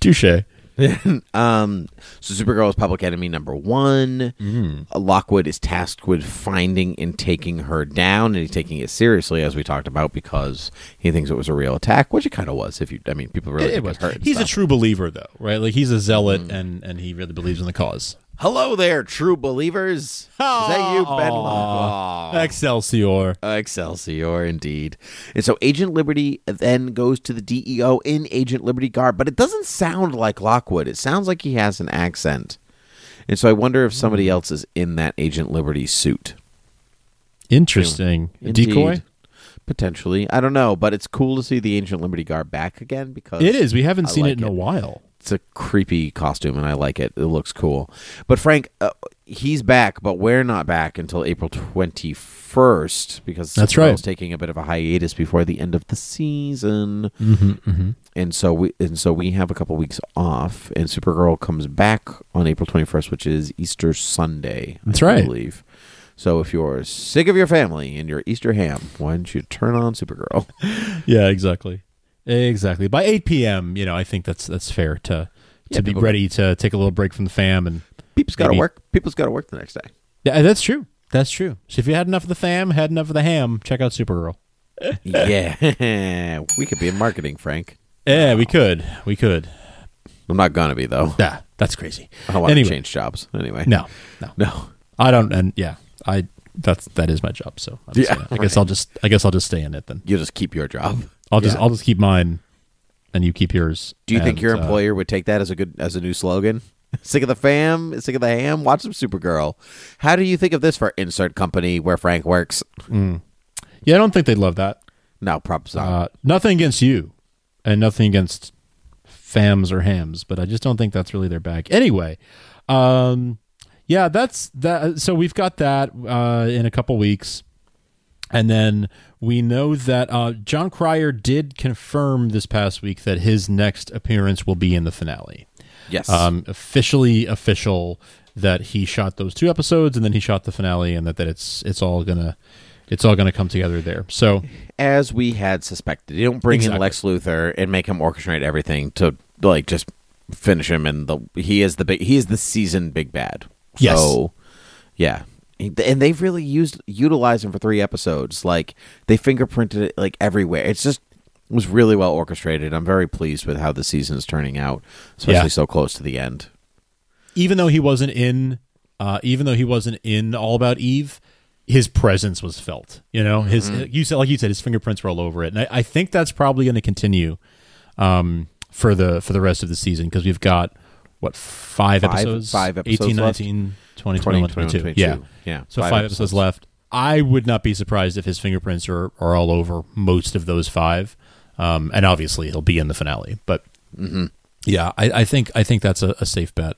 Touche. *laughs* Um, so Supergirl is public enemy number one. Uh, Lockwood is tasked with finding and taking her down, and he's taking it seriously, as we talked about, because he thinks it was a real attack, which it kind of was. If you, I mean, people really It, did was. hurt. He's a true believer, though, right? Like he's a zealot, and and he really believes in the cause. Hello there, true believers. Is that you, Ben? Excelsior. Excelsior, indeed. And so Agent Liberty then goes to the DEO in Agent Liberty Guard, but it doesn't sound like Lockwood. It sounds like he has an accent. And so I wonder if somebody hmm. else is in that Agent Liberty suit. Interesting. Indeed. Decoy. Potentially. I don't know, but it's cool to see the Agent Liberty Guard back again because It is. We haven't I seen like it in a while. It's a creepy costume and I like it. It looks cool. But Frank, uh, he's back, but we're not back until April 21st because That's right. taking a bit of a hiatus before the end of the season. Mm-hmm, mm-hmm. And so we and so we have a couple weeks off and Supergirl comes back on April 21st, which is Easter Sunday, That's I right. believe. So if you're sick of your family and your Easter ham, why don't you turn on Supergirl? *laughs* Yeah, exactly. Exactly. By 8 p.m., you know, I think that's that's fair to to Yeah, be ready to take a little break from the fam and People's got to work. People's got to work the next day. Yeah, that's true. That's true. So if you had enough of the fam, had enough of the ham, check out Supergirl. *laughs* yeah. *laughs* we could be in marketing, Frank. Yeah, we could. We could. I'm not gonna be though. Yeah, that's crazy. I don't want anyway, to change jobs anyway. No, no, no. I don't. And yeah, I that's that is my job. So I'm Yeah, gonna- I guess I'll just I guess I'll just stay in it then. You just keep your job. I'll just Yeah. I'll just keep mine, and you keep yours. Do you think And, your uh, employer would take that as a good as a new slogan? *laughs* Sick of the fam, sick of the ham. Watch some Supergirl. How do you think of this for insert company where Frank works? yeah, I don't think they'd love that. No, props not. Uh, nothing against you, and nothing against fams or hams, but I just don't think that's really their bag. Anyway, um, yeah, that's that. So we've got that uh, in a couple weeks, and then we know that uh, Jon Cryer did confirm this past week that his next appearance will be in the finale. yes. Um, officially official that he shot those two episodes and then he shot the finale, and that, that it's it's all gonna it's all gonna come together there. So as we had suspected, you don't bring Exactly. in Lex Luthor and make him orchestrate everything to like just finish him. And the he is the big he is the season big bad. Yes. So, yeah. And they've really used utilized him for three episodes. Like they fingerprinted it like everywhere. It's just it was really well orchestrated. I'm very pleased with how the season is turning out, especially Yeah. so close to the end. even though he wasn't in uh, even though he wasn't in all about eve his presence was felt you know his you said like you said his fingerprints were all over it and i, I think that's probably going to continue um, for the for the rest of the season because we've got what five, Five- episodes five episodes 18 left. 19 20 21 22 22. yeah Yeah. so five, episodes. left i would not be surprised if his fingerprints are, are all over most of those five um, and obviously he'll be in the finale but yeah, I, I think I think that's a, a safe bet,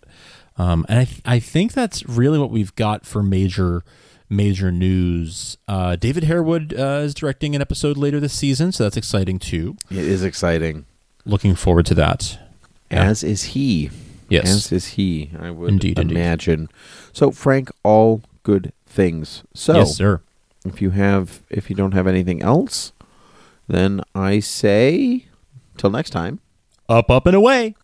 um, and I I think that's really what we've got for major major news. Uh, David Harewood uh, is directing an episode later this season, so that's exciting too. It is exciting. Looking forward to that. Yeah. As is he. Yes. As is he. I would Indeed, indeed. imagine. So Frank, all good things. So yes, sir. if you have if you don't have anything else, then I say till next time. Up, up, and away.